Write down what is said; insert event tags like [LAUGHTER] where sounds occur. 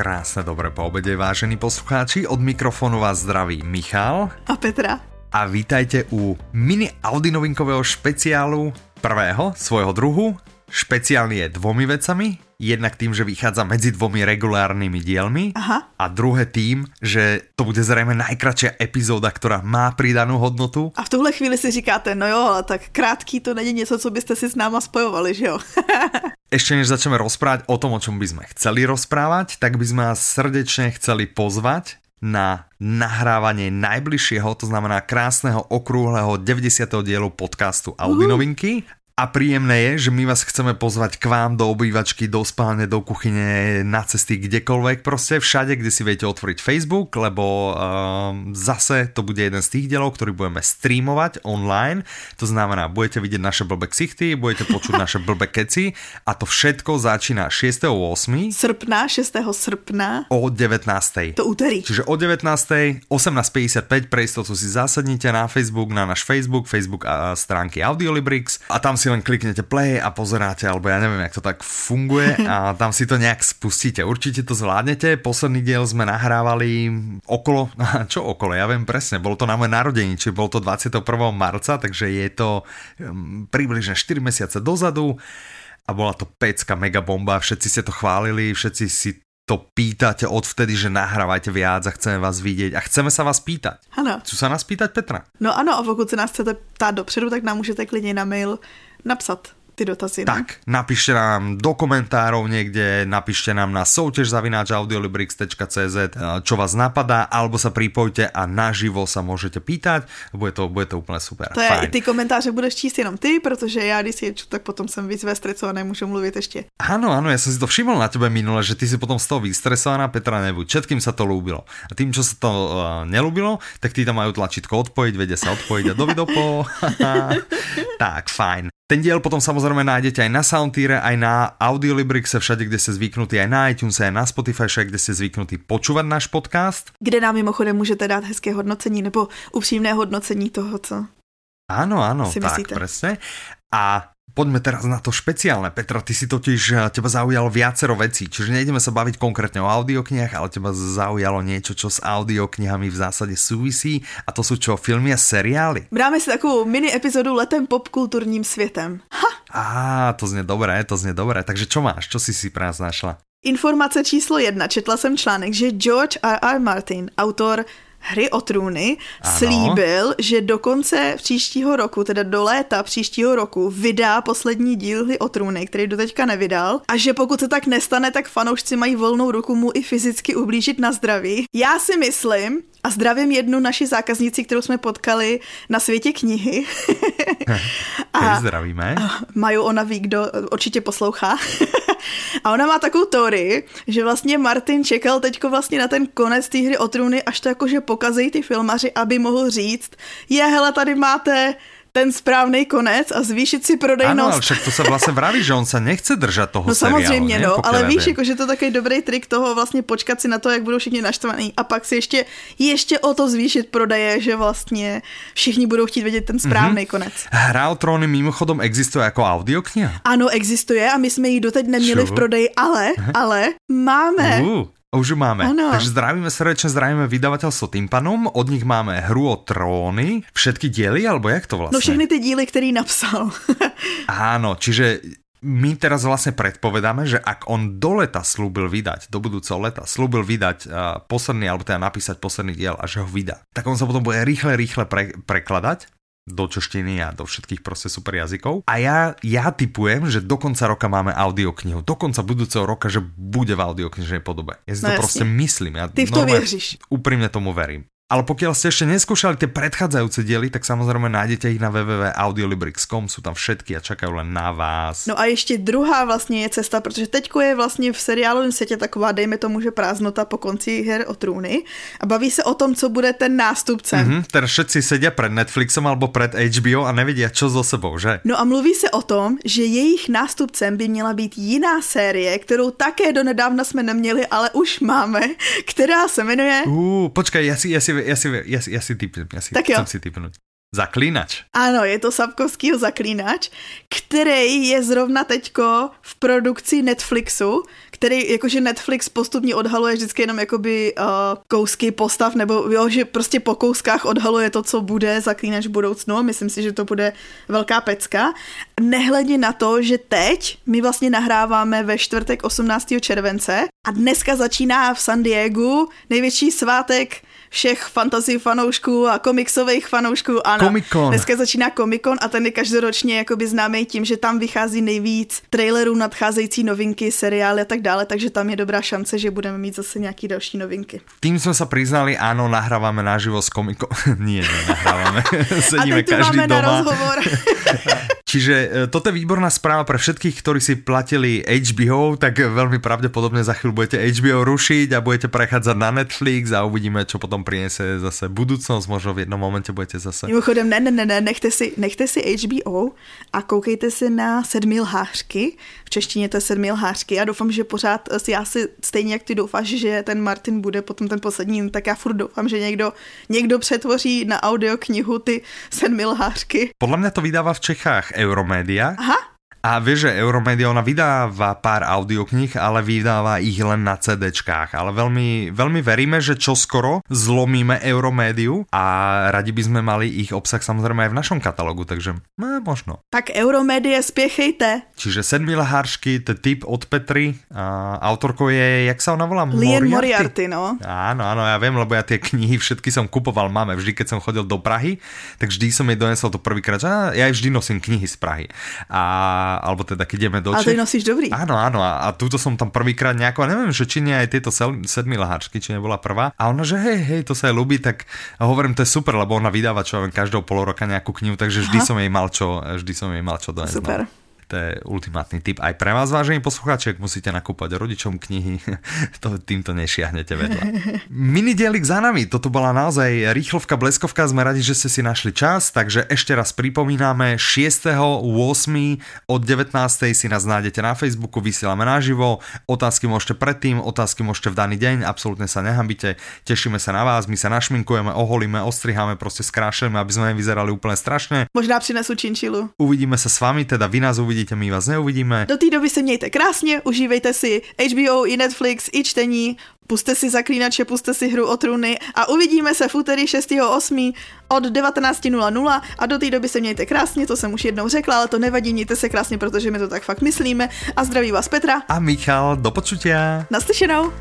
Krásne dobré po obede, vážení poslucháči. Od mikrofónu vás zdraví Michal. A Petra. A vítajte u mini audinovinkového špeciálu prvého svojho druhu. Špeciálny je dvomi vecami jednak tým, že vychádza medzi dvomi regulárnymi dielmi Aha. a druhé tým, že to bude zrejme najkračšia epizóda, ktorá má pridanú hodnotu. A v tuhle chvíli si říkáte, no jo, ale tak krátký to není něco, co byste si s náma spojovali, že jo? [LAUGHS] Ešte než začneme rozprávať o tom, o čom by sme chceli rozprávať, tak by sme vás srdečne chceli pozvať na nahrávanie najbližšieho, to znamená krásneho okrúhleho 90. dielu podcastu Audinovinky. A príjemné je, že my vás chceme pozvať k vám do obývačky, do spálne, do kuchyne, na cesty kdekoľvek, proste všade, kde si viete otvoriť Facebook, lebo um, zase to bude jeden z tých dielov, ktorý budeme streamovať online. To znamená, budete vidieť naše blbé ksichty, budete počuť naše [LAUGHS] blbé keci a to všetko začína 6.8. Srpna, 6. srpna. O 19. To úterý. Čiže o 19. 18.55 pre istotu si zasadnite na Facebook, na náš Facebook, Facebook a stránky Audiolibrix a tam si len kliknete play a pozeráte, alebo ja neviem, jak to tak funguje [LAUGHS] a tam si to nejak spustíte. Určite to zvládnete. Posledný diel sme nahrávali okolo, [LAUGHS] čo okolo, ja viem presne, bolo to na moje narodení, či bol to 21. marca, takže je to približne 4 mesiace dozadu a bola to pecka mega bomba, všetci ste to chválili, všetci si to pýtate odvtedy, že nahrávajte viac a chceme vás vidieť a chceme sa vás pýtať. Ano. Chci sa nás pýtať Petra? No ano, a pokud se nás chcete ptát dopředu, tak nám můžete klidně na mail napsat ty dotazy. Ne? Tak, napíšte nám do komentárov niekde, napíšte nám na soutěž zavináč audiolibrix.cz, čo vás napadá, alebo sa pripojte a naživo sa môžete pýtať. Bude to, bude to úplne super. To je, Fajn. ty komentáře budeš číst jenom ty, protože já, když si je čtu, tak potom jsem víc vystresovaná, nemůžu mluvit ještě. Áno, áno, ja som si to všimol na tebe minule, že ty si potom z toho vystresovaná, Petra nebuď. Všetkým sa to ľúbilo. A tým, čo sa to uh, nelúbilo, tak tí tam majú tlačítko odpojiť, vedia sa odpojiť a dovidopo. [LAUGHS] tak, fajn. Ten diel potom samozrejme nájdete aj na Soundtire, aj na Audiolibrixe, všade, kde ste zvyknutí, aj na iTunes, aj na Spotify, všade, kde ste zvyknutí počúvať náš podcast. Kde nám mimochodem můžete dát hezké hodnocení nebo upřímné hodnocení toho, co Áno, áno, Si tak myslíte? presne. A poďme teraz na to špeciálne. Petra, ty si totiž, eh, teba zaujalo viacero vecí, čiže nejdeme sa baviť konkrétne o audioknihách, ale teba zaujalo niečo, čo s audioknihami v zásade súvisí a to sú čo, filmy a seriály? Dáme si takovou mini epizodu letem popkulturním světem. Ha! Á, to znie dobré, to znie dobré. Takže čo máš, čo si si pre nás našla? Informace číslo jedna. Četla jsem článek, že George R. R. Martin, autor Hry o trůny, Ano. slíbil, že do konce příštího roku, teda do léta příštího roku, vydá poslední díl Hry o trůny, který doteďka nevydal. A že pokud se tak nestane, tak fanoušci mají volnou ruku mu i fyzicky ublížit na zdraví. Já si myslím, a zdravím jednu naši zákaznici, kterou jsme potkali na světě knihy. [LAUGHS] Hej, zdravíme. Maju, ona ví, kdo určitě poslouchá. [LAUGHS] A ona má takovou teorii, že vlastně Martin čekal teďko vlastně na ten konec té hry o trůny, až to jakože pokazejí ty filmaři, aby mohl říct, je hele, tady máte ten správný konec a zvýšit si Áno, ale prodejnost. však to sa vlastne vraví, že on sa nechce držať toho No seriálu, samozřejmě, ne? no, Pokiaľ ale víš, jako, že to je takový dobrý trik toho vlastně počkat si na to, jak budou všichni naštvaný a pak si ještě, ještě o to zvýšit prodeje, že vlastně všichni budou chtít vědět ten správný Mhm. konec. Hra o tróny mimochodom existuje ako audiokniha? Ano, existuje a my jsme ji doteď neměli Čo? v prodeji, ale, ale máme. Uh, už ju máme. Áno. Takže zdravíme srdečne, zdravíme vydavateľstvo Tympanom. Od nich máme hru o tróny, všetky diely, alebo jak to vlastne? No všechny ty díly, který napsal. [LAUGHS] Áno, čiže my teraz vlastne predpovedáme, že ak on do leta slúbil vydať, do budúceho leta slúbil vydať uh, posledný, alebo teda napísať posledný diel a že ho vydá, tak on sa potom bude rýchle, rýchle pre, prekladať do češtiny a do všetkých proste super jazykov. A ja, ja typujem, že do konca roka máme audioknihu. Do konca budúceho roka, že bude v audioknižnej podobe. Ja si to No jasne. proste myslím. Ja Ty v to normálne. Úprimne tomu verím. Ale pokiaľ ste ešte neskúšali tie predchádzajúce diely, tak samozrejme nájdete ich na www.audiolibrix.com, sú tam všetky a čakajú len na vás. No a ještě druhá vlastně je cesta, protože teďko je vlastně v seriálovém světě taková, dejme tomu, že prázdnota po konci her o trůny a baví se o tom, co bude ten nástupce. Mm-hmm. Hm, teraz všetci sedia pred Netflixom alebo pred HBO a nevedia, čo so sebou, že? No a mluví se o tom, že jejich nástupcem by měla být jiná série, kterou také donedávna jsme neměli, ale už máme, [LAUGHS] která se jmenuje... Ú, počkaj, ja si, ja si, ja si, ja si, ja si typnem, ja si, Tak jo. chcem si typnúť. Zaklínač. Ano, je to Sapkovskýho zaklínač, který je zrovna teďko v produkci Netflixu, který jakože Netflix postupně odhaluje vždycky jenom jakoby uh, kousky postav, nebo jo, že prostě po kouskách odhaluje to, co bude zaklínač v budoucnu. Myslím si, že to bude velká pecka. Nehledě na to, že teď my vlastně nahráváme ve čtvrtek 18. července a dneska začíná v San Diego největší svátek všech fantasy fanoušků a komiksových fanoušků. Ano, Comic-Con. dneska začíná Comic-Con a ten je každoročně jakoby známý tím, že tam vychází nejvíc trailerů, nadcházející novinky, seriály a tak dále, takže tam je dobrá šance, že budeme mít zase nějaký další novinky. Tým sme sa priznali, áno, nahrávame naživo s komikom. [LAUGHS] Nie, nie, nahrávame. Sedíme a teď tu každý máme doma. na rozhovor. [LAUGHS] Čiže e, toto je výborná správa pre všetkých, ktorí si platili HBO, tak veľmi pravdepodobne za chvíľu budete HBO rušiť a budete prechádzať na Netflix a uvidíme, čo potom prinese zase budúcnosť. Možno v jednom momente budete zase... Mimochodem, ne, ne, ne, ne, nechte si, nechte si HBO a koukejte si na sedmi lhářky. V češtině to je sedmi lhářky. Já doufám, že pořád, já si stejně jak ty doufáš, že ten Martin bude potom ten poslední, tak já furt doufám, že někdo, někdo přetvoří na audioknihu ty sedmi lhářky. Podľa mňa to vydáva v Čechách Euromédia. Aha, A vieš, že Euromedia, ona vydáva pár audiokníh, ale vydáva ich len na CDčkách. Ale veľmi, veľmi veríme, že čoskoro zlomíme Euromédiu a radi by sme mali ich obsah samozrejme aj v našom katalógu, takže no, možno. tak Euromedie, spěchejte. Čiže sedmi lhářky, to tip od Petry. A autorkou je, jak sa ona volá? Lien Moriarty, no. Áno, áno, ja viem, lebo ja tie knihy všetky som kupoval máme. Vždy, keď som chodil do Prahy, tak vždy som jej donesol to prvýkrát. Ja aj vždy nosím knihy z Prahy. A, alebo teda, keď ideme do A Čech. ty nosíš dobrý. Áno, áno, a, a túto som tam prvýkrát nejako, neviem, že či nie aj tieto sedmi laháčky, či nebola prvá. A ona, že hej, hej, to sa jej ľúbi, tak hovorím, to je super, lebo ona vydáva čo ja viem, každého pol roka nejakú knihu, takže vždy Aha. som jej mal čo, vždy som jej mal čo doniesť. Super. No. To je ultimátny tip aj pre vás, vážení poslucháči, ak musíte nakúpať rodičom knihy, [LAUGHS] to týmto nešiahnete vedľa. [LAUGHS] Mini dielik za nami, toto bola naozaj rýchlovka, bleskovka, sme radi, že ste si našli čas, takže ešte raz pripomíname, 6.8. od 19. si nás nájdete na Facebooku, vysielame naživo, otázky môžete predtým, otázky môžete v daný deň, absolútne sa nehambite, tešíme sa na vás, my sa našminkujeme, oholíme, ostriháme, proste skrášľujeme, aby sme nevyzerali úplne strašne. Možná přinesu činčilu. Uvidíme sa s vami, teda vy nás uvidíte, my vás neuvidíme. Do té doby se mějte krásně, užívejte si HBO i Netflix, i čtení, puste si zaklínače, puste si hru o trůny a uvidíme se v úterý 6.8. od 19.00 a do té doby se mějte krásně, to jsem už jednou řekla, ale to nevadí, mějte se krásně, protože my to tak fakt myslíme a zdraví vás Petra. A Michal, do počutia. Naslyšenou.